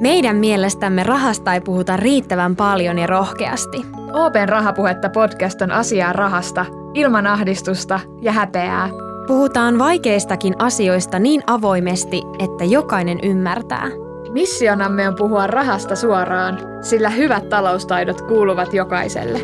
Meidän mielestämme rahasta ei puhuta riittävän paljon ja rohkeasti. Open Rahapuhetta podcast on asiaa rahasta, ilman ahdistusta ja häpeää. Puhutaan vaikeistakin asioista niin avoimesti, että jokainen ymmärtää. Missionamme on puhua rahasta suoraan, sillä hyvät taloustaidot kuuluvat jokaiselle.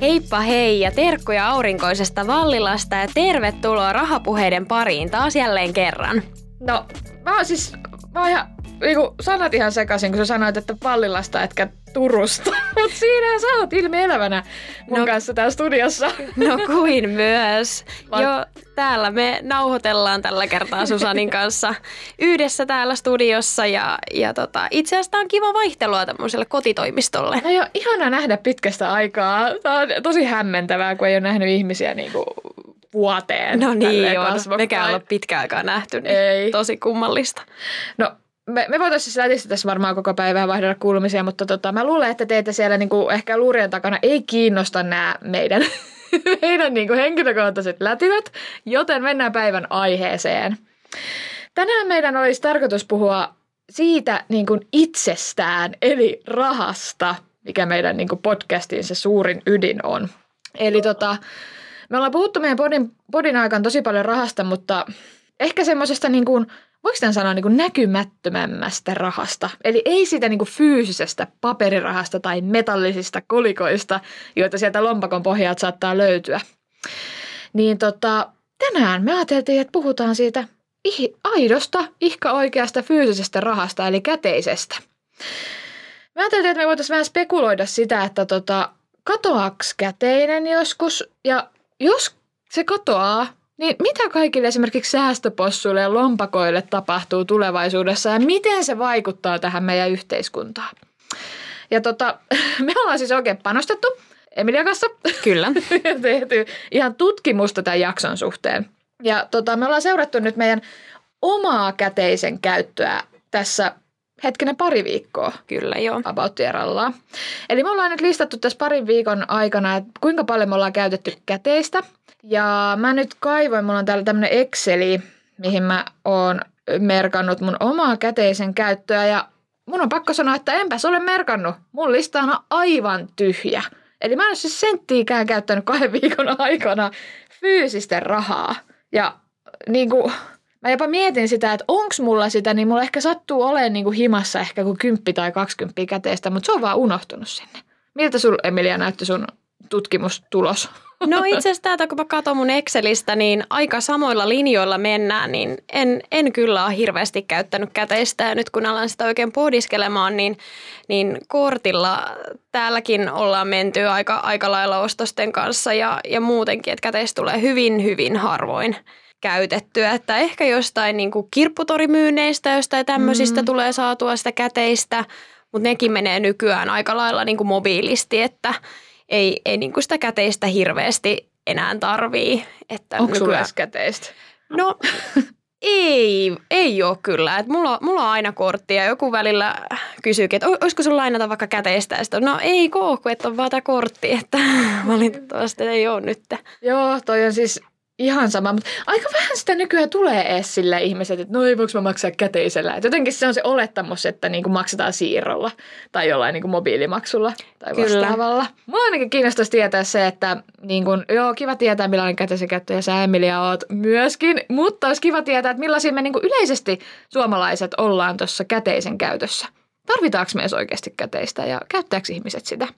Heippa hei ja terkkuja aurinkoisesta Vallilasta ja tervetuloa rahapuheiden pariin taas jälleen kerran. No, mä oon siis, mä oon ihan, niinku, sanat ihan sekaisin, kun sä sanoit, että Vallilasta etkä Turusta. Mutta siinä sä oot ilmi-elävänä mun no, kanssa täällä studiossa. No kuin myös. Va- Jo täällä me nauhoitellaan tällä kertaa Susanin kanssa yhdessä täällä studiossa. Ja, ja tota, itse asiassa on kiva vaihtelua tämmöiselle kotitoimistolle. No joo, ihana nähdä pitkästä aikaa. Tämä on tosi hämmentävää, kun ei ole nähnyt ihmisiä niinku vuoteen. No niin, joo. Mekään olla pitkään aikaa nähty, niin ei. tosi kummallista. No me, me voitaisiin siis lätistä tässä varmaan koko päivää vaihdella kuulumisia, mutta tota, mä luulen, että teitä siellä niinku ehkä luurien takana ei kiinnosta nämä meidän, meidän niinku henkilökohtaiset lätinät, joten mennään päivän aiheeseen. Tänään meidän olisi tarkoitus puhua siitä niin kuin itsestään, eli rahasta, mikä meidän niin kuin podcastin se suurin ydin on. Eli tota, me ollaan puhuttu meidän podin, podin aikaan tosi paljon rahasta, mutta ehkä semmoisesta niin kuin voiko tämän sanoa niin kuin näkymättömämmästä rahasta? Eli ei siitä niin kuin fyysisestä paperirahasta tai metallisista kolikoista, joita sieltä lompakon pohjalta saattaa löytyä. Niin tota, tänään me ajateltiin, että puhutaan siitä aidosta, ihka oikeasta fyysisestä rahasta, eli käteisestä. Me ajateltiin, että me voitaisiin vähän spekuloida sitä, että tota, katoaks käteinen joskus, ja jos se katoaa, niin mitä kaikille esimerkiksi säästöpossuille ja lompakoille tapahtuu tulevaisuudessa ja miten se vaikuttaa tähän meidän yhteiskuntaan? Ja tota, me ollaan siis oikein panostettu Emilia kanssa. Kyllä. ja tehty ihan tutkimusta tämän jakson suhteen. Ja tota, me ollaan seurattu nyt meidän omaa käteisen käyttöä tässä hetkinen pari viikkoa. Kyllä, joo. About Eli me ollaan nyt listattu tässä parin viikon aikana, että kuinka paljon me ollaan käytetty käteistä – ja mä nyt kaivoin, mulla on täällä tämmönen Exceli, mihin mä oon merkannut mun omaa käteisen käyttöä ja mun on pakko sanoa, että enpäs ole merkannut. Mun lista on aivan tyhjä. Eli mä en ole siis senttiikään käyttänyt kahden viikon aikana fyysistä rahaa. Ja niin kuin, mä jopa mietin sitä, että onks mulla sitä, niin mulla ehkä sattuu olemaan niin kuin himassa ehkä kuin kymppi tai kaksikymppiä käteistä, mutta se on vaan unohtunut sinne. Miltä sul, Emilia, näytti sun tutkimustulos? No itse asiassa täältä, kun mä katson mun Excelistä, niin aika samoilla linjoilla mennään, niin en, en kyllä ole hirveästi käyttänyt käteistä. Ja nyt kun alan sitä oikein pohdiskelemaan, niin, niin kortilla täälläkin ollaan menty aika, aika lailla ostosten kanssa ja, ja muutenkin, että käteistä tulee hyvin, hyvin harvoin käytettyä. Että ehkä jostain niin kuin kirpputorimyynneistä, jostain tämmöisistä mm. tulee saatua sitä käteistä, mutta nekin menee nykyään aika lailla niin kuin mobiilisti, että – ei, ei niin kuin sitä käteistä hirveästi enää tarvii. Että Onko sulla käteistä? No ei, ei ole kyllä. Et mulla, mulla on aina kortti ja joku välillä kysyykin, että olisiko sulla lainata vaikka käteistä. Ja no ei kooku, että on vaan tämä kortti, että valitettavasti ei ole nyt. Joo, toi on siis Ihan sama, mutta aika vähän sitä nykyään tulee edes sille ihmiset, että no ei voiko mä maksaa käteisellä. Et jotenkin se on se olettamus, että niinku maksetaan siirrolla tai jollain niinku mobiilimaksulla tai Kyllä. vastaavalla. Mua ainakin kiinnostaisi tietää se, että niinku, joo, kiva tietää millainen käteisen käyttö ja sä Emilia oot myöskin, mutta olisi kiva tietää, että millaisia me niinku yleisesti suomalaiset ollaan tuossa käteisen käytössä. Tarvitaanko me edes oikeasti käteistä ja käyttääkö ihmiset sitä?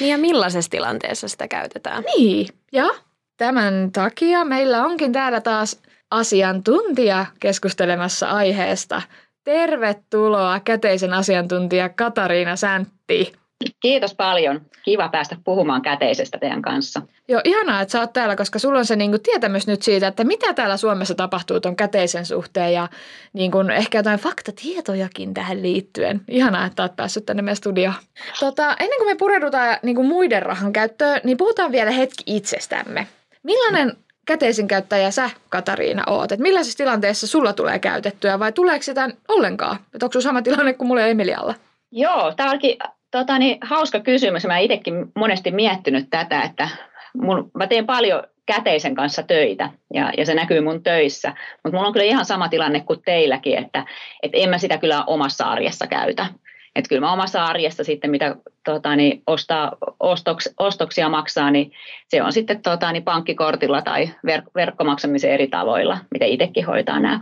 Niin ja millaisessa tilanteessa sitä käytetään? Niin, ja Tämän takia meillä onkin täällä taas asiantuntija keskustelemassa aiheesta. Tervetuloa käteisen asiantuntija Katariina Säntti. Kiitos paljon. Kiva päästä puhumaan käteisestä teidän kanssa. Joo, ihanaa, että sä oot täällä, koska sulla on se niin kuin, tietämys nyt siitä, että mitä täällä Suomessa tapahtuu tuon käteisen suhteen ja niin kuin, ehkä jotain faktatietojakin tähän liittyen. Ihanaa, että oot päässyt tänne meidän studioon. Tota, ennen kuin me pureudutaan niin kuin muiden rahan käyttöön, niin puhutaan vielä hetki itsestämme. Millainen käteisen käyttäjä sä, Katariina, oot? Et millaisessa tilanteessa sulla tulee käytettyä vai tuleeko sitä ollenkaan? Et onko sama tilanne kuin mulle Emilialla? Joo, tämä onkin tota, niin, hauska kysymys. Mä itsekin monesti miettinyt tätä, että mun, mä teen paljon käteisen kanssa töitä ja, ja se näkyy mun töissä. Mutta mulla on kyllä ihan sama tilanne kuin teilläkin, että et en mä sitä kyllä omassa arjessa käytä. Että kyllä mä omassa arjessa sitten, mitä tota, niin ostaa, ostoks, ostoksia maksaa, niin se on sitten tota, niin pankkikortilla tai ver- verkkomaksamisen eri tavoilla, miten itsekin hoitaa nämä,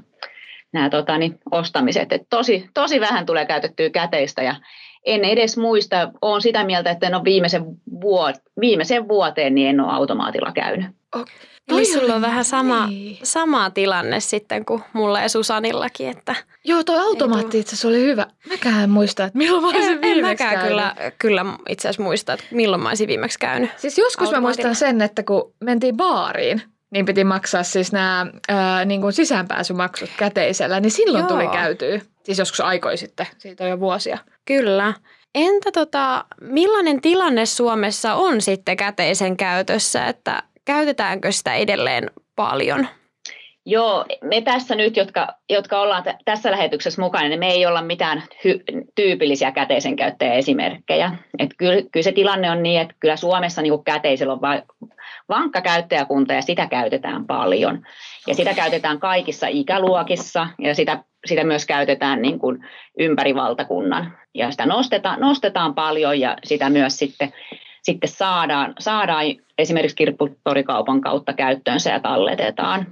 nämä tota, niin ostamiset. Et tosi, tosi vähän tulee käytettyä käteistä ja en edes muista, olen sitä mieltä, että en ole viimeisen, vuot, viimeisen vuoteen niin en ole automaatilla käynyt. Okay. Eli sulla on vähän sama, niin. sama tilanne sitten kuin mulla ja Susanillakin. Että Joo, toi automaatti itse asiassa oli hyvä. Mäkään en muista, että milloin mä olisin viimeksi en mäkään käynyt. kyllä, kyllä itse asiassa muista, että milloin mä olisin viimeksi käynyt. Siis joskus mä muistan sen, että kun mentiin baariin, niin piti maksaa siis nämä ää, niin kuin sisäänpääsymaksut käteisellä, niin silloin Joo. tuli käytyä. Siis joskus aikoi sitten, siitä on jo vuosia. Kyllä. Entä tota, millainen tilanne Suomessa on sitten käteisen käytössä, että käytetäänkö sitä edelleen paljon? Joo, me tässä nyt, jotka, jotka ollaan t- tässä lähetyksessä mukana, niin me ei olla mitään hy- tyypillisiä käteisen käyttäjäesimerkkejä. Et kyllä, kyllä se tilanne on niin, että kyllä Suomessa niin käteisellä on va- vankka käyttäjäkunta ja sitä käytetään paljon. Ja sitä käytetään kaikissa ikäluokissa ja sitä, sitä myös käytetään niin kuin ympäri valtakunnan. Ja sitä nostetaan, nostetaan paljon ja sitä myös sitten sitten saadaan, saadaan esimerkiksi kirpputorikaupan kautta käyttöönsä ja talletetaan.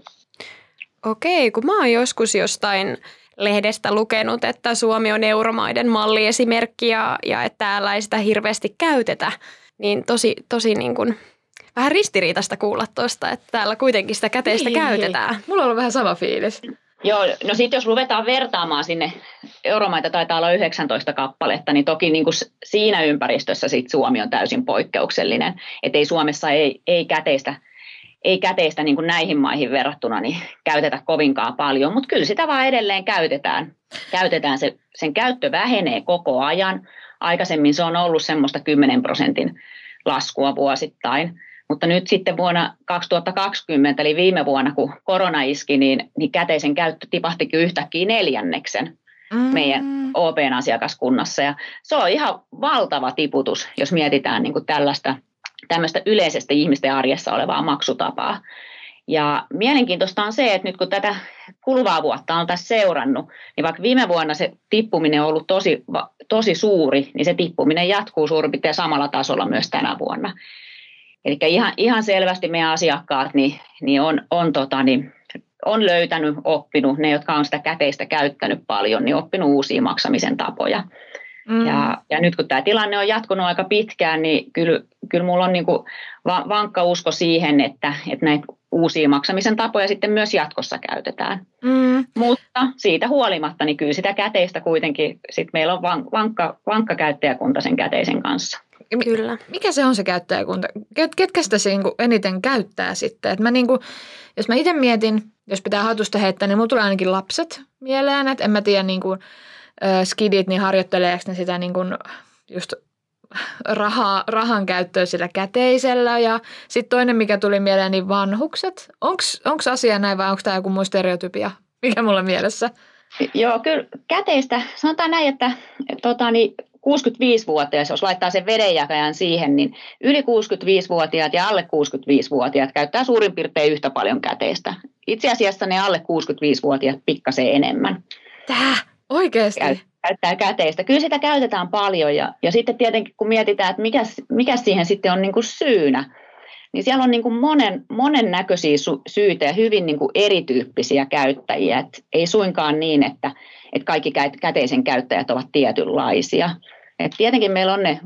Okei, kun mä oon joskus jostain lehdestä lukenut, että Suomi on euromaiden malliesimerkki ja, ja että täällä ei sitä hirveästi käytetä, niin tosi, tosi niin kuin, vähän ristiriitaista kuulla tuosta, että täällä kuitenkin sitä käteistä niin. käytetään. Mulla on ollut vähän sama fiilis. Joo, no sitten jos ruvetaan vertaamaan sinne, euromaita taitaa olla 19 kappaletta, niin toki niin kuin siinä ympäristössä sit Suomi on täysin poikkeuksellinen. Että ei Suomessa ei, ei käteistä, ei käteistä niin kuin näihin maihin verrattuna niin käytetä kovinkaan paljon, mutta kyllä sitä vaan edelleen käytetään. käytetään se, sen käyttö vähenee koko ajan. Aikaisemmin se on ollut semmoista 10 prosentin laskua vuosittain. Mutta nyt sitten vuonna 2020, eli viime vuonna, kun korona iski, niin, niin käteisen käyttö tipahtikin yhtäkkiä neljänneksen mm. meidän OPn asiakaskunnassa. Ja se on ihan valtava tiputus, jos mietitään niin kuin tällaista tämmöistä yleisestä ihmisten arjessa olevaa maksutapaa. Ja mielenkiintoista on se, että nyt kun tätä kuluvaa vuotta on tässä seurannut, niin vaikka viime vuonna se tippuminen on ollut tosi, tosi suuri, niin se tippuminen jatkuu suurin piirtein samalla tasolla myös tänä vuonna. Eli ihan, ihan selvästi meidän asiakkaat niin, niin on, on, tota, niin, on löytänyt, oppinut, ne jotka on sitä käteistä käyttänyt paljon, niin oppinut uusia maksamisen tapoja. Mm. Ja, ja nyt kun tämä tilanne on jatkunut aika pitkään, niin kyllä, kyllä minulla on niin kuin vankka usko siihen, että, että näitä uusia maksamisen tapoja sitten myös jatkossa käytetään. Mm. Mutta siitä huolimatta, niin kyllä sitä käteistä kuitenkin, sit meillä on vankka, vankka käyttäjäkunta sen käteisen kanssa. Kyllä. Mikä se on se käyttäjäkunta? Ket, ketkä sitä niinku eniten käyttää sitten? Et mä niinku, jos mä itse mietin, jos pitää hatusta heittää, niin mulla tulee ainakin lapset mieleen. Että en mä tiedä, skidit, niin harjoitteleeko ne sitä niinku, just rahaa, rahan käyttöä sillä käteisellä. Ja sitten toinen, mikä tuli mieleen, niin vanhukset. Onko asia näin vai onko tämä joku muu stereotypia? Mikä mulla mielessä? Joo, kyllä käteistä. Sanotaan näin, että tota, niin 65-vuotias, jos laittaa sen vedenjakajan siihen, niin yli 65-vuotiaat ja alle 65-vuotiaat käyttää suurin piirtein yhtä paljon käteistä. Itse asiassa ne alle 65-vuotiaat pikkasen enemmän. Tää? Oikeasti? Käyttää käteistä. Kyllä sitä käytetään paljon ja, ja sitten tietenkin kun mietitään, että mikä, mikä siihen sitten on niin kuin syynä, niin siellä on niin kuin monen, monennäköisiä syitä ja hyvin niin kuin erityyppisiä käyttäjiä. Et ei suinkaan niin, että, että kaikki käteisen käyttäjät ovat tietynlaisia. Et tietenkin meillä on ne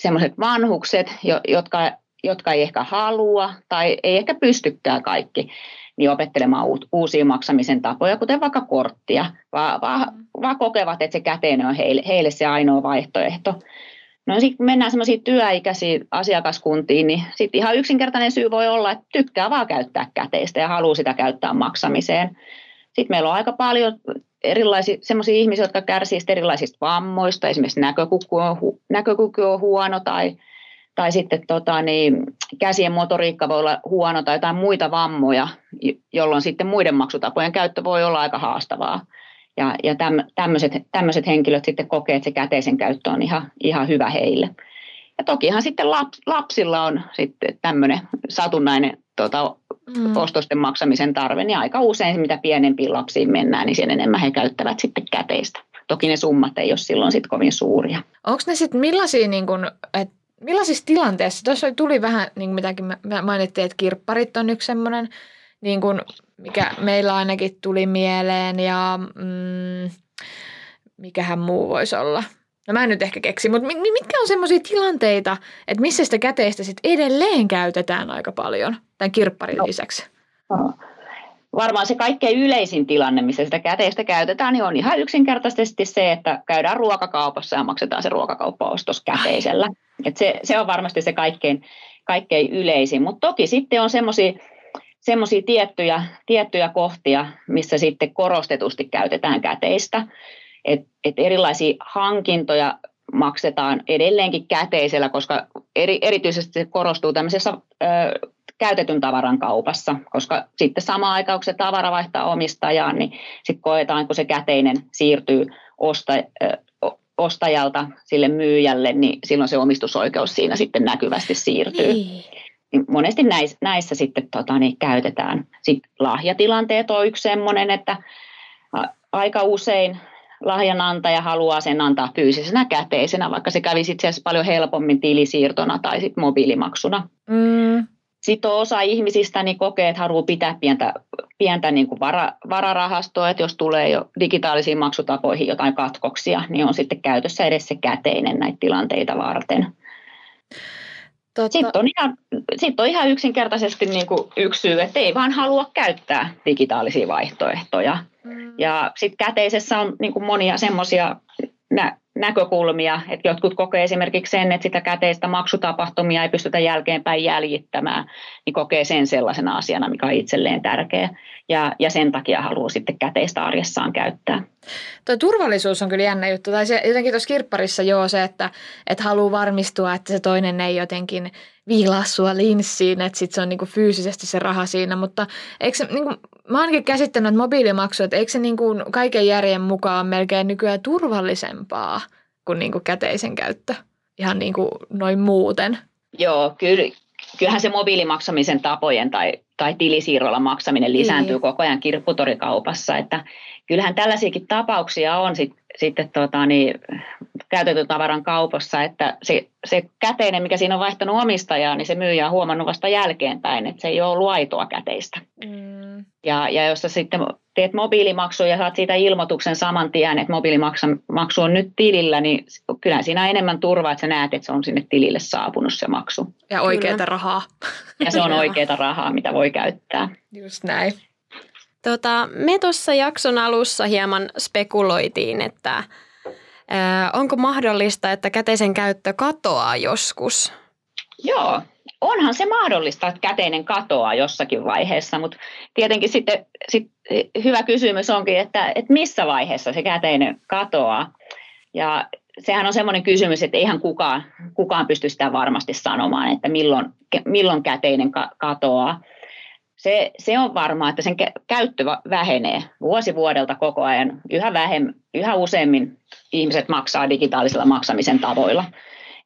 sellaiset vanhukset, jotka, jotka ei ehkä halua tai ei ehkä pystykään kaikki niin opettelemaan uusia maksamisen tapoja, kuten vaikka korttia, vaan, vaan, vaan kokevat, että se käteinen on heille, heille se ainoa vaihtoehto. No sitten kun mennään semmoisiin työikäisiin asiakaskuntiin, niin sitten ihan yksinkertainen syy voi olla, että tykkää vaan käyttää käteistä ja haluaa sitä käyttää maksamiseen. Sitten meillä on aika paljon erilaisia semmoisia ihmisiä, jotka kärsivät erilaisista vammoista, esimerkiksi näkökyky on, hu, näkökyky on huono tai, tai sitten tota, niin, käsien motoriikka voi olla huono tai jotain muita vammoja, jolloin sitten muiden maksutapojen käyttö voi olla aika haastavaa. Ja, ja tämmöiset, henkilöt sitten kokee, että se käteisen käyttö on ihan, ihan hyvä heille. Ja tokihan sitten laps, lapsilla on sitten tämmöinen satunnainen tota, mm. ostosten maksamisen tarve, niin aika usein mitä pienempiin lapsiin mennään, niin sen enemmän he käyttävät sitten käteistä. Toki ne summat ei ole silloin sitten kovin suuria. Onko ne sitten millaisia, niin kun, et, millaisissa tilanteissa, tuossa tuli vähän, niin mitäkin mainittiin, että kirpparit on yksi semmoinen, niin kun, mikä meillä ainakin tuli mieleen ja mm, mikähän muu voisi olla. No mä en nyt ehkä keksi, mutta mitkä on semmoisia tilanteita, että missä sitä käteistä sitten edelleen käytetään aika paljon tämän kirpparin no. lisäksi? No. Varmaan se kaikkein yleisin tilanne, missä sitä käteistä käytetään, niin on ihan yksinkertaisesti se, että käydään ruokakaupassa ja maksetaan se ruokakauppaostos käteisellä. Et se, se on varmasti se kaikkein, kaikkein yleisin, mutta toki sitten on semmoisia semmoisia tiettyjä, tiettyjä kohtia, missä sitten korostetusti käytetään käteistä että et erilaisia hankintoja maksetaan edelleenkin käteisellä, koska eri, erityisesti se korostuu tämmöisessä ö, käytetyn tavaran kaupassa, koska sitten samaan aikaan, kun se tavara vaihtaa omistajaan, niin sitten koetaan, kun se käteinen siirtyy osta, ö, ostajalta sille myyjälle, niin silloin se omistusoikeus siinä sitten näkyvästi siirtyy. Niin. niin monesti näissä, näissä sitten tota, niin käytetään. Sitten lahjatilanteet on yksi sellainen, että aika usein lahjanantaja haluaa sen antaa fyysisenä käteisenä, vaikka se kävisi itse asiassa paljon helpommin tilisiirtona tai sit mobiilimaksuna. Mm. Sitten osa ihmisistä niin kokee, että haluaa pitää pientä, pientä niin kuin vara, vararahastoa, että jos tulee jo digitaalisiin maksutapoihin jotain katkoksia, niin on sitten käytössä edes se käteinen näitä tilanteita varten. Totta. Sitten, on ihan, sitten on ihan yksinkertaisesti niin kuin yksi syy, että ei vaan halua käyttää digitaalisia vaihtoehtoja. Mm. Ja sitten käteisessä on niin kuin monia semmoisia nä- näkökulmia, että jotkut kokee esimerkiksi sen, että sitä käteistä maksutapahtumia ei pystytä jälkeenpäin jäljittämään, niin kokee sen sellaisena asiana, mikä on itselleen tärkeä ja, ja sen takia haluaa sitten käteistä arjessaan käyttää. Tuo turvallisuus on kyllä jännä juttu, tai se, jotenkin tuossa kirpparissa joo se, että, että haluaa varmistua, että se toinen ei jotenkin viilaa sua linssiin, että sit se on niinku fyysisesti se raha siinä, mutta eikö se, niinku, mä ainakin käsittänyt, että mobiilimaksu, että eikö se niinku kaiken järjen mukaan melkein nykyään turvallisempaa kuin niinku käteisen käyttö, ihan niinku noin muuten? Joo, kyllä, kyllähän se mobiilimaksamisen tapojen tai, tai tilisiirrolla maksaminen lisääntyy niin. koko ajan kirpputorikaupassa, että kyllähän tällaisiakin tapauksia on sit, sitten tota, niin, käytetyn tavaran kaupassa, että se, se käteinen, mikä siinä on vaihtanut omistajaa, niin se myyjä on huomannut vasta jälkeenpäin, että se ei ole ollut aitoa käteistä. Mm. Ja, ja jos sä sitten teet mobiilimaksuja ja saat siitä ilmoituksen saman tien, että mobiilimaksu on nyt tilillä, niin kyllä siinä on enemmän turvaa, että sä näet, että se on sinne tilille saapunut se maksu. Ja oikeaa rahaa. Ja se on oikeaa rahaa, mitä voi käyttää. Just näin. Tota, me tuossa jakson alussa hieman spekuloitiin, että ää, onko mahdollista, että käteisen käyttö katoaa joskus? Joo, onhan se mahdollista, että käteinen katoaa jossakin vaiheessa, mutta tietenkin sitten sit hyvä kysymys onkin, että, että missä vaiheessa se käteinen katoaa. Ja sehän on semmoinen kysymys, että eihän kukaan, kukaan pysty sitä varmasti sanomaan, että milloin, milloin käteinen katoaa se, se on varmaa, että sen käyttö vähenee vuosi vuodelta koko ajan. Yhä, vähem, yhä useammin ihmiset maksaa digitaalisilla maksamisen tavoilla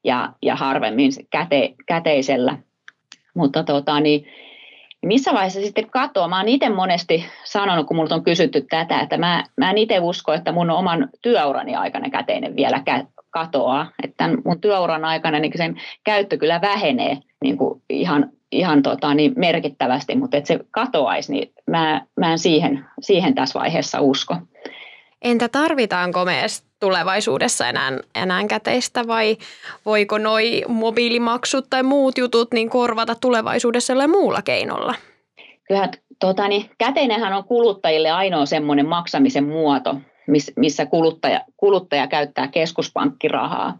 ja, ja harvemmin käte, käteisellä. Mutta tota, niin, missä vaiheessa sitten katoaa? Mä oon itse monesti sanonut, kun multa on kysytty tätä, että mä, mä en itse usko, että mun oman työurani aikana käteinen vielä katoaa. Että mun työuran aikana niin sen käyttö kyllä vähenee niin kuin ihan ihan tota, niin merkittävästi, mutta että se katoaisi, niin mä, mä en siihen, siihen tässä vaiheessa usko. Entä tarvitaanko me tulevaisuudessa enää, enää käteistä vai voiko noi mobiilimaksut tai muut jutut niin korvata tulevaisuudessa jollain muulla keinolla? Kyllä tota, niin, käteinenhän on kuluttajille ainoa semmoinen maksamisen muoto, missä kuluttaja, kuluttaja käyttää keskuspankkirahaa.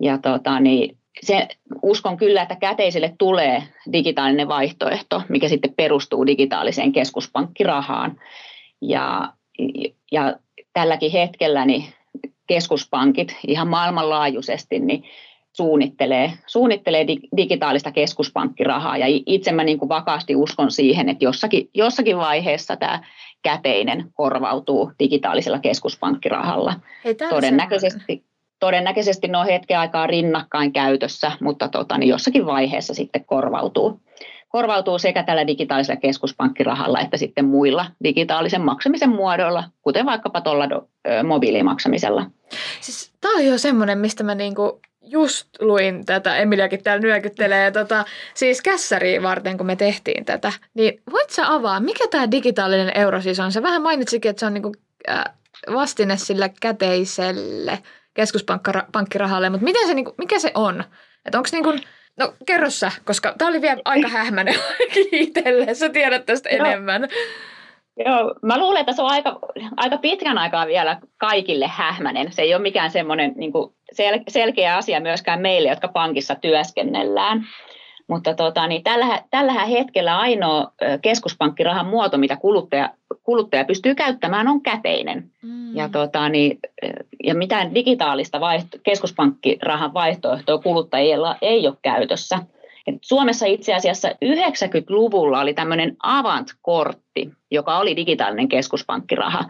Ja tota, niin, se, uskon kyllä, että käteisille tulee digitaalinen vaihtoehto, mikä sitten perustuu digitaaliseen keskuspankkirahaan. Ja, ja tälläkin hetkellä niin keskuspankit ihan maailmanlaajuisesti niin suunnittelee, suunnittelee digitaalista keskuspankkirahaa. Ja itse mä niin kuin vakaasti uskon siihen, että jossakin, jossakin vaiheessa tämä käteinen korvautuu digitaalisella keskuspankkirahalla. Hei, Todennäköisesti, todennäköisesti ne on hetken aikaa rinnakkain käytössä, mutta tota, niin jossakin vaiheessa sitten korvautuu, korvautuu sekä tällä digitaalisella keskuspankkirahalla että sitten muilla digitaalisen maksamisen muodoilla, kuten vaikkapa tuolla mobiilimaksamisella. Siis tämä on jo semmoinen, mistä mä niinku just luin tätä, Emiliakin täällä nyökyttelee, tota, siis kässäriä varten, kun me tehtiin tätä. Niin voit sä avaa, mikä tämä digitaalinen euro siis on? Se vähän mainitsikin, että se on niinku, äh, vastine sille käteiselle keskuspankkirahalle, mutta miten se, niinku, mikä se on? Että onko niinku, No kerro sä, koska tämä oli vielä aika hähmäinen itselle. Sä tiedät tästä no. enemmän. Joo, mä luulen, että se on aika, aika pitkän aikaa vielä kaikille hähmäinen. Se ei ole mikään semmoinen niin sel, selkeä asia myöskään meille, jotka pankissa työskennellään. Mutta tota, niin tällä, tällä hetkellä ainoa keskuspankkirahan muoto, mitä kuluttaja, kuluttaja pystyy käyttämään, on käteinen. Mm. Ja, tota, niin, ja mitään digitaalista vaihto, keskuspankkirahan vaihtoehtoa kuluttajilla ei ole käytössä. Et Suomessa itse asiassa 90-luvulla oli tämmöinen Avant-kortti, joka oli digitaalinen keskuspankkiraha,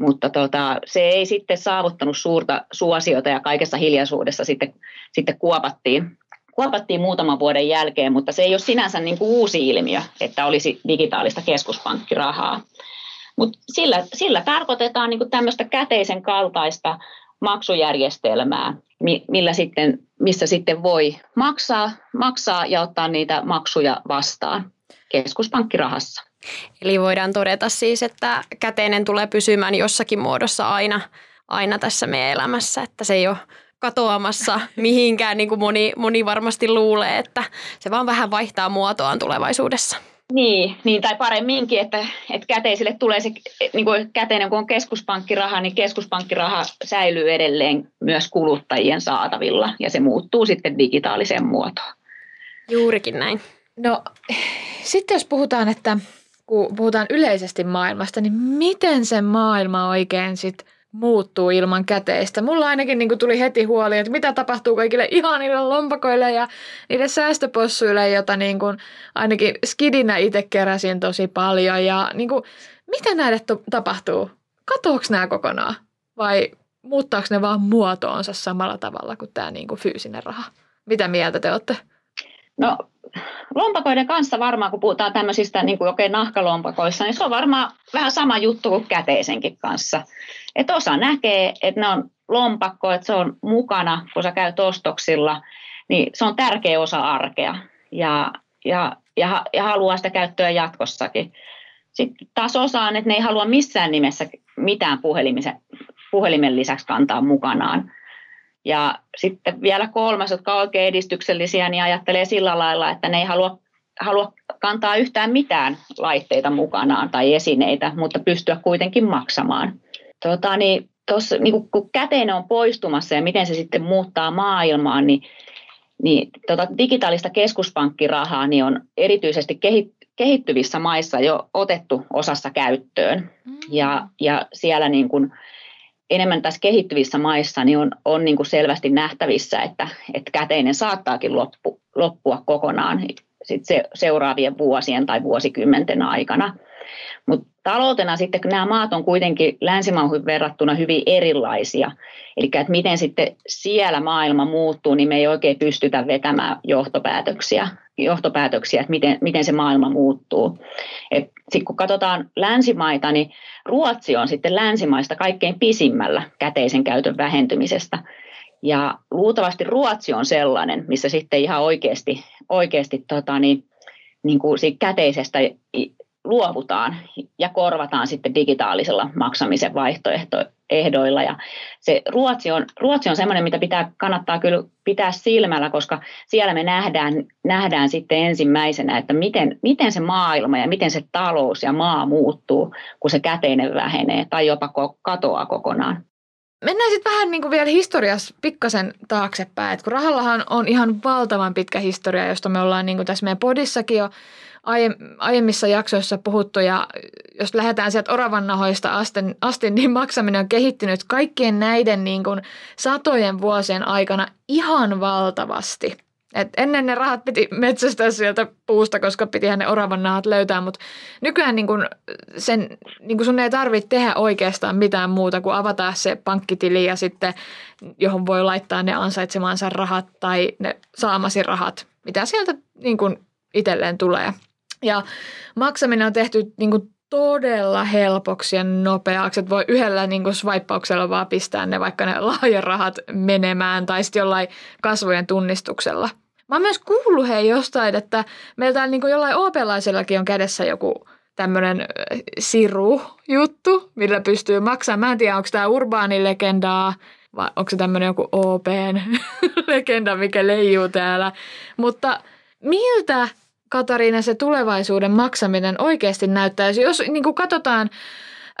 mutta tota, se ei sitten saavuttanut suurta suosiota ja kaikessa hiljaisuudessa sitten, sitten kuopattiin, kuopattiin muutaman vuoden jälkeen, mutta se ei ole sinänsä niin kuin uusi ilmiö, että olisi digitaalista keskuspankkirahaa. Mutta sillä, sillä tarkoitetaan niin kuin tämmöistä käteisen kaltaista maksujärjestelmää, millä sitten, missä sitten voi maksaa, maksaa ja ottaa niitä maksuja vastaan keskuspankkirahassa. Eli voidaan todeta siis, että käteinen tulee pysymään jossakin muodossa aina, aina tässä meidän elämässä, että se ei ole katoamassa mihinkään, niin kuin moni, moni varmasti luulee, että se vaan vähän vaihtaa muotoaan tulevaisuudessa. Niin, niin tai paremminkin, että, että käteisille tulee se niin kuin käteinen, kun on keskuspankkiraha, niin keskuspankkiraha säilyy edelleen myös kuluttajien saatavilla ja se muuttuu sitten digitaaliseen muotoon. Juurikin näin. No sitten jos puhutaan, että kun puhutaan yleisesti maailmasta, niin miten se maailma oikein sitten muuttuu ilman käteistä. Mulla ainakin niin tuli heti huoli, että mitä tapahtuu kaikille ihanille lompakoille ja niille säästöpossuille, jota niin kuin ainakin skidinä itse keräsin tosi paljon. Ja niin kuin, mitä näille to- tapahtuu? Katoako nämä kokonaan vai muuttaako ne vaan muotoonsa samalla tavalla kuin tämä niin kuin fyysinen raha? Mitä mieltä te olette? No lompakoiden kanssa varmaan, kun puhutaan tämmöisistä niin kuin oikein nahkalompakoissa, niin se on varmaan vähän sama juttu kuin käteisenkin kanssa. Että osa näkee, että ne on lompakko, että se on mukana, kun sä käyt ostoksilla, niin se on tärkeä osa arkea ja, ja, ja, ja haluaa sitä käyttöä jatkossakin. Sitten taas osaan, että ne ei halua missään nimessä mitään puhelimen lisäksi kantaa mukanaan. Ja sitten vielä kolmas, jotka on oikein edistyksellisiä, niin ajattelee sillä lailla, että ne ei halua, halua kantaa yhtään mitään laitteita mukanaan tai esineitä, mutta pystyä kuitenkin maksamaan. Tota, niin tossa, niin kun käteinen on poistumassa ja miten se sitten muuttaa maailmaa, niin, niin tota, digitaalista keskuspankkirahaa niin on erityisesti kehittyvissä maissa jo otettu osassa käyttöön. Mm. Ja, ja siellä niin kun, enemmän tässä kehittyvissä maissa niin on, on niin kuin selvästi nähtävissä, että, että käteinen saattaakin loppu, loppua kokonaan sit se, seuraavien vuosien tai vuosikymmenten aikana. Mutta taloutena sitten, nämä maat on kuitenkin länsimaahan verrattuna hyvin erilaisia, eli että miten sitten siellä maailma muuttuu, niin me ei oikein pystytä vetämään johtopäätöksiä, johtopäätöksiä että miten, miten se maailma muuttuu. Sitten kun katsotaan länsimaita, niin Ruotsi on sitten länsimaista kaikkein pisimmällä käteisen käytön vähentymisestä. Ja luultavasti Ruotsi on sellainen, missä sitten ihan oikeasti, oikeasti tota niin, niin kuin siitä käteisestä luovutaan ja korvataan sitten digitaalisella maksamisen vaihtoehdoilla. Ja se Ruotsi on, Ruotsi on semmoinen, mitä pitää, kannattaa kyllä pitää silmällä, koska siellä me nähdään, nähdään sitten ensimmäisenä, että miten, miten se maailma ja miten se talous ja maa muuttuu, kun se käteinen vähenee tai jopa katoaa kokonaan. Mennään sitten vähän niin kuin vielä historiassa pikkasen taaksepäin, että kun rahallahan on ihan valtavan pitkä historia, josta me ollaan niin kuin tässä meidän podissakin jo aiemmissa jaksoissa puhuttu ja jos lähdetään sieltä oravan nahoista asti, asti, niin maksaminen on kehittynyt kaikkien näiden niin kuin satojen vuosien aikana ihan valtavasti. Et ennen ne rahat piti metsästää sieltä puusta, koska piti ne oravan nahat löytää, mutta nykyään niin kun sen, niin kun sun ei tarvitse tehdä oikeastaan mitään muuta kuin avata se pankkitili ja sitten, johon voi laittaa ne ansaitsemansa rahat tai ne saamasi rahat, mitä sieltä niin kun itselleen tulee. Ja maksaminen on tehty niin kuin todella helpoksi ja nopeaksi, että voi yhdellä niin kuin swipauksella vaan pistää ne vaikka ne laajarahat menemään tai sitten jollain kasvojen tunnistuksella. Mä oon myös kuullut hei jostain, että meiltä niin kuin jollain OP-laisellakin on kädessä joku tämmöinen siru-juttu, millä pystyy maksamaan. Mä en tiedä, onko tämä urbaanilegendaa vai onko se tämmöinen joku OP-legenda, mikä leijuu täällä. Mutta miltä Katariina se tulevaisuuden maksaminen oikeasti näyttäisi, jos niin kuin katsotaan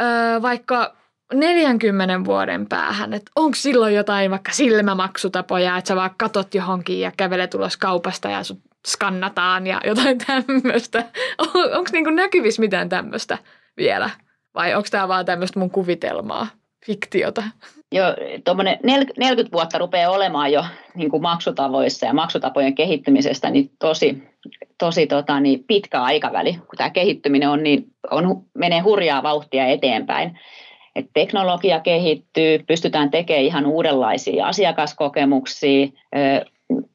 öö, vaikka 40 vuoden päähän, että onko silloin jotain vaikka silmämaksutapoja, että sä vaan katot johonkin ja kävelet ulos kaupasta ja sut skannataan ja jotain tämmöistä. On, onko niin näkyvissä mitään tämmöistä vielä vai onko tämä vaan tämmöistä mun kuvitelmaa, fiktiota? Jo tuommoinen 40 vuotta rupeaa olemaan jo niin kuin maksutavoissa ja maksutapojen kehittymisestä niin tosi, tosi tota, niin pitkä aikaväli, kun tämä kehittyminen on, niin on, menee hurjaa vauhtia eteenpäin. Et teknologia kehittyy, pystytään tekemään ihan uudenlaisia asiakaskokemuksia.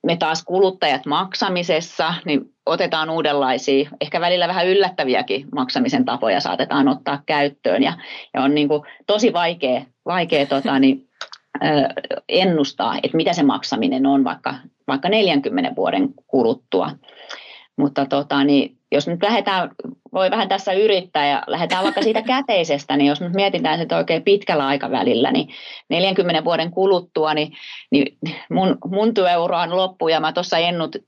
Me taas kuluttajat maksamisessa, niin otetaan uudenlaisia, ehkä välillä vähän yllättäviäkin maksamisen tapoja saatetaan ottaa käyttöön. Ja, ja on niin kuin tosi vaikea vaikea tota, niin, ennustaa, että mitä se maksaminen on vaikka, vaikka 40 vuoden kuluttua. Mutta tota, niin, jos nyt lähdetään, voi vähän tässä yrittää ja lähdetään vaikka siitä käteisestä, niin jos nyt mietitään sitä oikein pitkällä aikavälillä, niin 40 vuoden kuluttua, niin, niin mun, mun työura on loppu ja mä tuossa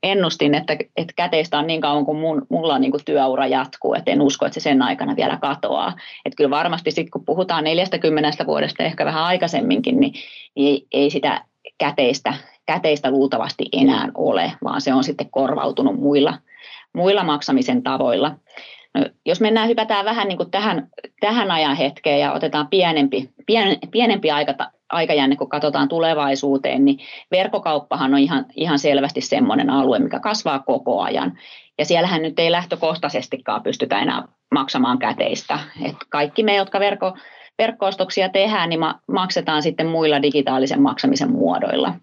ennustin, että, että käteistä on niin kauan kuin mun, mulla niin kuin työura jatkuu, että en usko, että se sen aikana vielä katoaa. Että kyllä varmasti sitten kun puhutaan 40 vuodesta ehkä vähän aikaisemminkin, niin, niin ei, ei sitä käteistä, käteistä luultavasti enää ole, vaan se on sitten korvautunut muilla, muilla maksamisen tavoilla. No, jos mennään, hypätään vähän niin kuin tähän, tähän ajan hetkeen ja otetaan pienempi, pien, pienempi aika, aikajänne, kun katsotaan tulevaisuuteen, niin verkkokauppahan on ihan, ihan selvästi semmoinen alue, mikä kasvaa koko ajan. Ja siellähän nyt ei lähtökohtaisestikaan pystytä enää maksamaan käteistä. Et kaikki me, jotka verkko, verkkoostoksia tehdään, niin ma- maksetaan sitten muilla digitaalisen maksamisen muodoilla,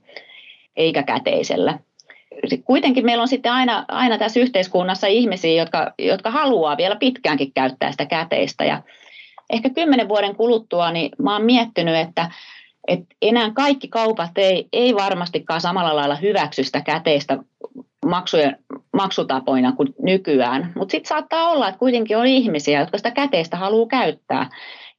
eikä käteisellä kuitenkin meillä on sitten aina, aina tässä yhteiskunnassa ihmisiä, jotka, jotka haluaa vielä pitkäänkin käyttää sitä käteistä. Ja ehkä kymmenen vuoden kuluttua niin mä oon miettinyt, että, että enää kaikki kaupat ei, ei varmastikaan samalla lailla hyväksy sitä käteistä maksujen, maksutapoina kuin nykyään. Mutta sitten saattaa olla, että kuitenkin on ihmisiä, jotka sitä käteistä haluaa käyttää,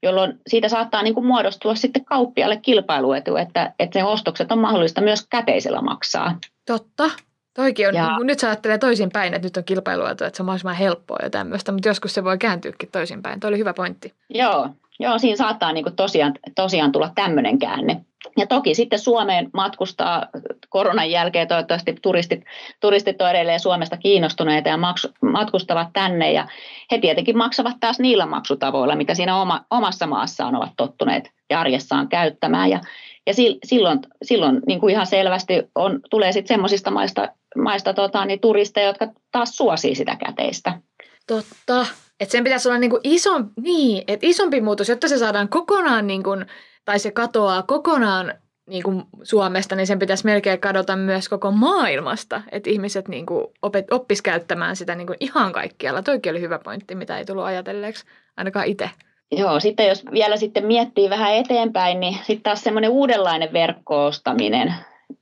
jolloin siitä saattaa niin kuin muodostua sitten kauppialle kilpailuetu, että, että se ostokset on mahdollista myös käteisellä maksaa. Totta. Toikin on, ja, niin nyt sä ajattelee toisinpäin, että nyt on kilpailuetu, että se on mahdollisimman helppoa ja tämmöistä, mutta joskus se voi kääntyäkin toisinpäin. Tuo oli hyvä pointti. Joo, joo siinä saattaa niin kuin tosiaan, tosiaan tulla tämmöinen käänne. Ja toki sitten Suomeen matkustaa koronan jälkeen toivottavasti turistit, turistit on edelleen Suomesta kiinnostuneita ja maksu, matkustavat tänne ja he tietenkin maksavat taas niillä maksutavoilla, mitä siinä oma, omassa maassaan ovat tottuneet ja arjessaan käyttämään. Ja ja silloin, silloin niin kuin ihan selvästi on, tulee sitten semmoisista maista, maista tota, niin turisteja, jotka taas suosii sitä käteistä. Totta. Että sen pitäisi olla niin kuin iso, niin, että isompi muutos, jotta se saadaan kokonaan, niin kuin, tai se katoaa kokonaan niin kuin Suomesta, niin sen pitäisi melkein kadota myös koko maailmasta, että ihmiset niin kuin opet, oppis käyttämään sitä niin kuin ihan kaikkialla. Toikin oli hyvä pointti, mitä ei tullut ajatelleeksi, ainakaan itse. Joo, sitten jos vielä sitten miettii vähän eteenpäin, niin sitten taas semmoinen uudenlainen verkkoostaminen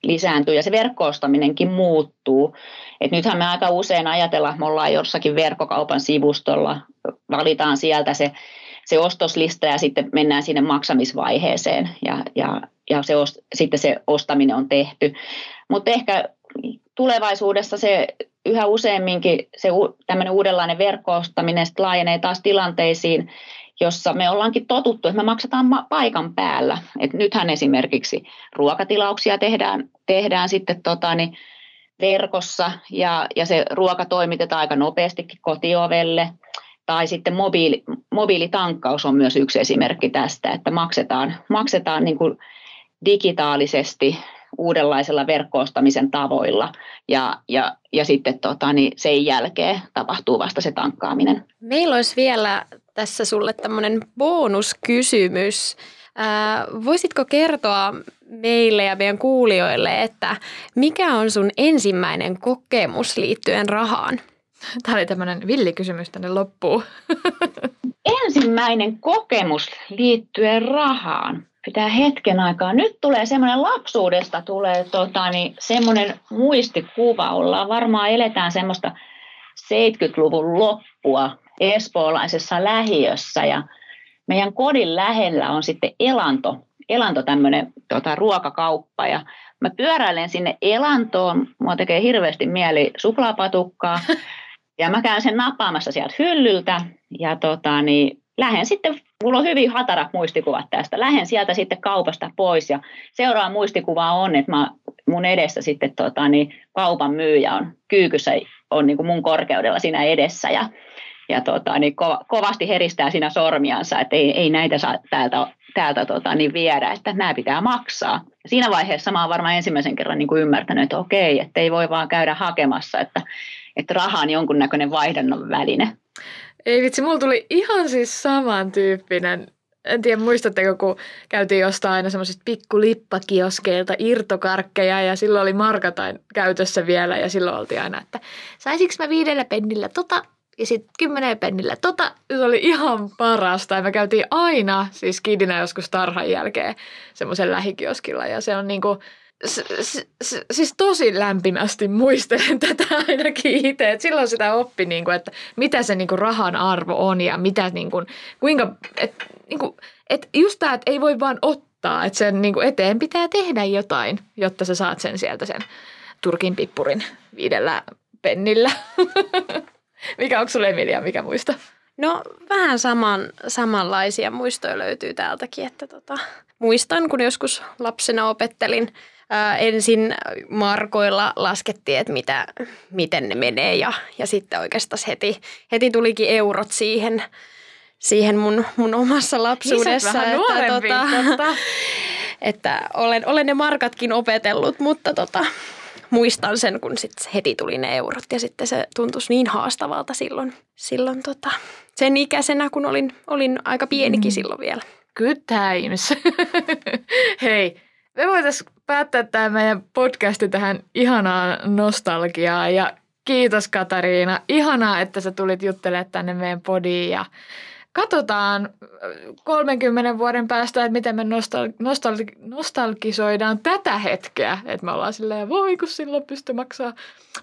lisääntyy ja se verkkoostaminenkin muuttuu. Et nythän me aika usein ajatellaan, että me ollaan jossakin verkkokaupan sivustolla, valitaan sieltä se, se ostoslista ja sitten mennään sinne maksamisvaiheeseen ja, ja, ja se ost, sitten se ostaminen on tehty. Mutta ehkä tulevaisuudessa se yhä useamminkin se tämmöinen uudenlainen verkkoostaminen laajenee taas tilanteisiin, jossa me ollaankin totuttu, että me maksetaan paikan päällä. Et nythän esimerkiksi ruokatilauksia tehdään, tehdään sitten tota, niin verkossa ja, ja se ruoka toimitetaan aika nopeastikin kotiovelle. Tai sitten mobiili, mobiilitankkaus on myös yksi esimerkki tästä, että maksetaan, maksetaan niin kuin digitaalisesti uudenlaisella verkkoostamisen tavoilla ja, ja, ja sitten tota, niin sen jälkeen tapahtuu vasta se tankkaaminen. Meillä olisi vielä tässä sulle tämmöinen bonuskysymys. Ää, voisitko kertoa meille ja meidän kuulijoille, että mikä on sun ensimmäinen kokemus liittyen rahaan? Tämä oli tämmöinen villikysymys tänne loppuun. Ensimmäinen kokemus liittyen rahaan. Pitää hetken aikaa. Nyt tulee semmoinen lapsuudesta tulee tota, niin, semmoinen muistikuva. Ollaan varmaan eletään semmoista 70-luvun loppua espoolaisessa lähiössä. Ja meidän kodin lähellä on sitten elanto, elanto tämmöinen tota, ruokakauppa. Ja mä pyöräilen sinne elantoon, mua tekee hirveästi mieli suklaapatukkaa. Ja mä käyn sen nappaamassa sieltä hyllyltä. Ja tota, niin, lähden sitten, mulla on hyvin hatarat muistikuvat tästä, lähden sieltä sitten kaupasta pois. Ja seuraava muistikuva on, että mä, mun edessä sitten tota, niin, kaupan myyjä on kyykyssä, on niin kuin mun korkeudella siinä edessä. Ja ja tota, niin ko- kovasti heristää siinä sormiansa, että ei, ei näitä saa täältä, täältä tota, niin viedä, että nämä pitää maksaa. Siinä vaiheessa mä oon varmaan ensimmäisen kerran niin kuin ymmärtänyt, että okei, että ei voi vaan käydä hakemassa, että, että raha on jonkunnäköinen vaihdannon väline. Ei vitsi, mulla tuli ihan siis samantyyppinen en tiedä, muistatteko, kun käytiin jostain aina semmoisista pikkulippakioskkeilta irtokarkkeja ja silloin oli markatain käytössä vielä ja silloin oltiin aina, että saisinko mä viidellä pennillä tota ja sitten kymmenen pennillä. Tota, se oli ihan parasta. Ja me käytiin aina, siis kidinä joskus tarhan jälkeen, semmoisen lähikioskilla. Ja se on niinku, s- s- s- siis tosi lämpimästi muistelen tätä ainakin itse. Et silloin sitä oppi, niinku, että mitä se niinku rahan arvo on ja mitä, niinku, kuinka, et, niinku, et just tämä, että ei voi vaan ottaa, että sen niinku eteen pitää tehdä jotain, jotta sä saat sen sieltä sen Turkin pippurin viidellä pennillä. Mikä onko sulle Emilia, mikä muista? No vähän saman, samanlaisia muistoja löytyy täältäkin, että tota, muistan kun joskus lapsena opettelin ää, ensin markoilla laskettiin, että mitä, miten ne menee ja, ja sitten oikeastaan heti, heti tulikin eurot siihen, siihen mun, mun omassa lapsuudessa. vähän että, nuorempi, totta. että olen, olen ne markatkin opetellut, mutta tota, muistan sen, kun sit heti tuli ne eurot ja sitten se tuntuisi niin haastavalta silloin, silloin tota, sen ikäisenä, kun olin, olin aika pienikin mm. silloin vielä. Good times. Hei, me voitaisiin päättää tämä meidän podcasti tähän ihanaan nostalgiaan ja kiitos Katariina. Ihanaa, että sä tulit juttelemaan tänne meidän podiin ja katsotaan 30 vuoden päästä, että miten me nostal- nostal- nostalgisoidaan tätä hetkeä. Että me ollaan silleen, voi kun silloin pysty maksaa.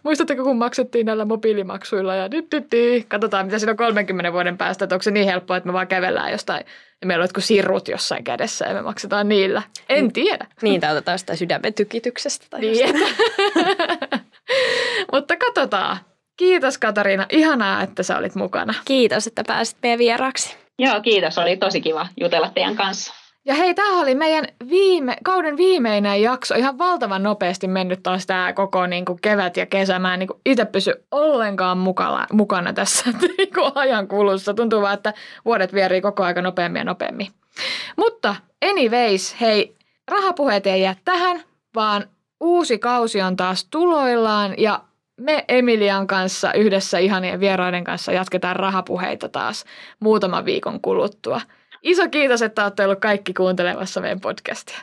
Muistatteko, kun maksettiin näillä mobiilimaksuilla ja dit, dit. Katsotaan, mitä siinä on 30 vuoden päästä. Että onko se niin helppoa, että me vaan kävellään jostain ja meillä on jotkut sirrut jossain kädessä ja me maksetaan niillä. En tiedä. Niin, tai otetaan sitä sydämen tykityksestä. Tai niin. Mutta katsotaan. Kiitos Katariina, ihanaa, että sä olit mukana. Kiitos, että pääsit meidän vieraaksi. Joo, kiitos. Oli tosi kiva jutella teidän kanssa. Ja hei, tämä oli meidän viime, kauden viimeinen jakso. Ihan valtavan nopeasti mennyt taas tämä koko niin kuin kevät ja kesä. Mä en niin itse pysy ollenkaan mukana, mukana tässä niin kuin ajan kulussa. Tuntuu vaan, että vuodet vierii koko aika nopeammin ja nopeammin. Mutta anyways, hei, rahapuheet ei jää tähän, vaan uusi kausi on taas tuloillaan ja me Emilian kanssa yhdessä ihanien vieraiden kanssa jatketaan rahapuheita taas muutaman viikon kuluttua. Iso kiitos, että olette ollut kaikki kuuntelemassa meidän podcastia.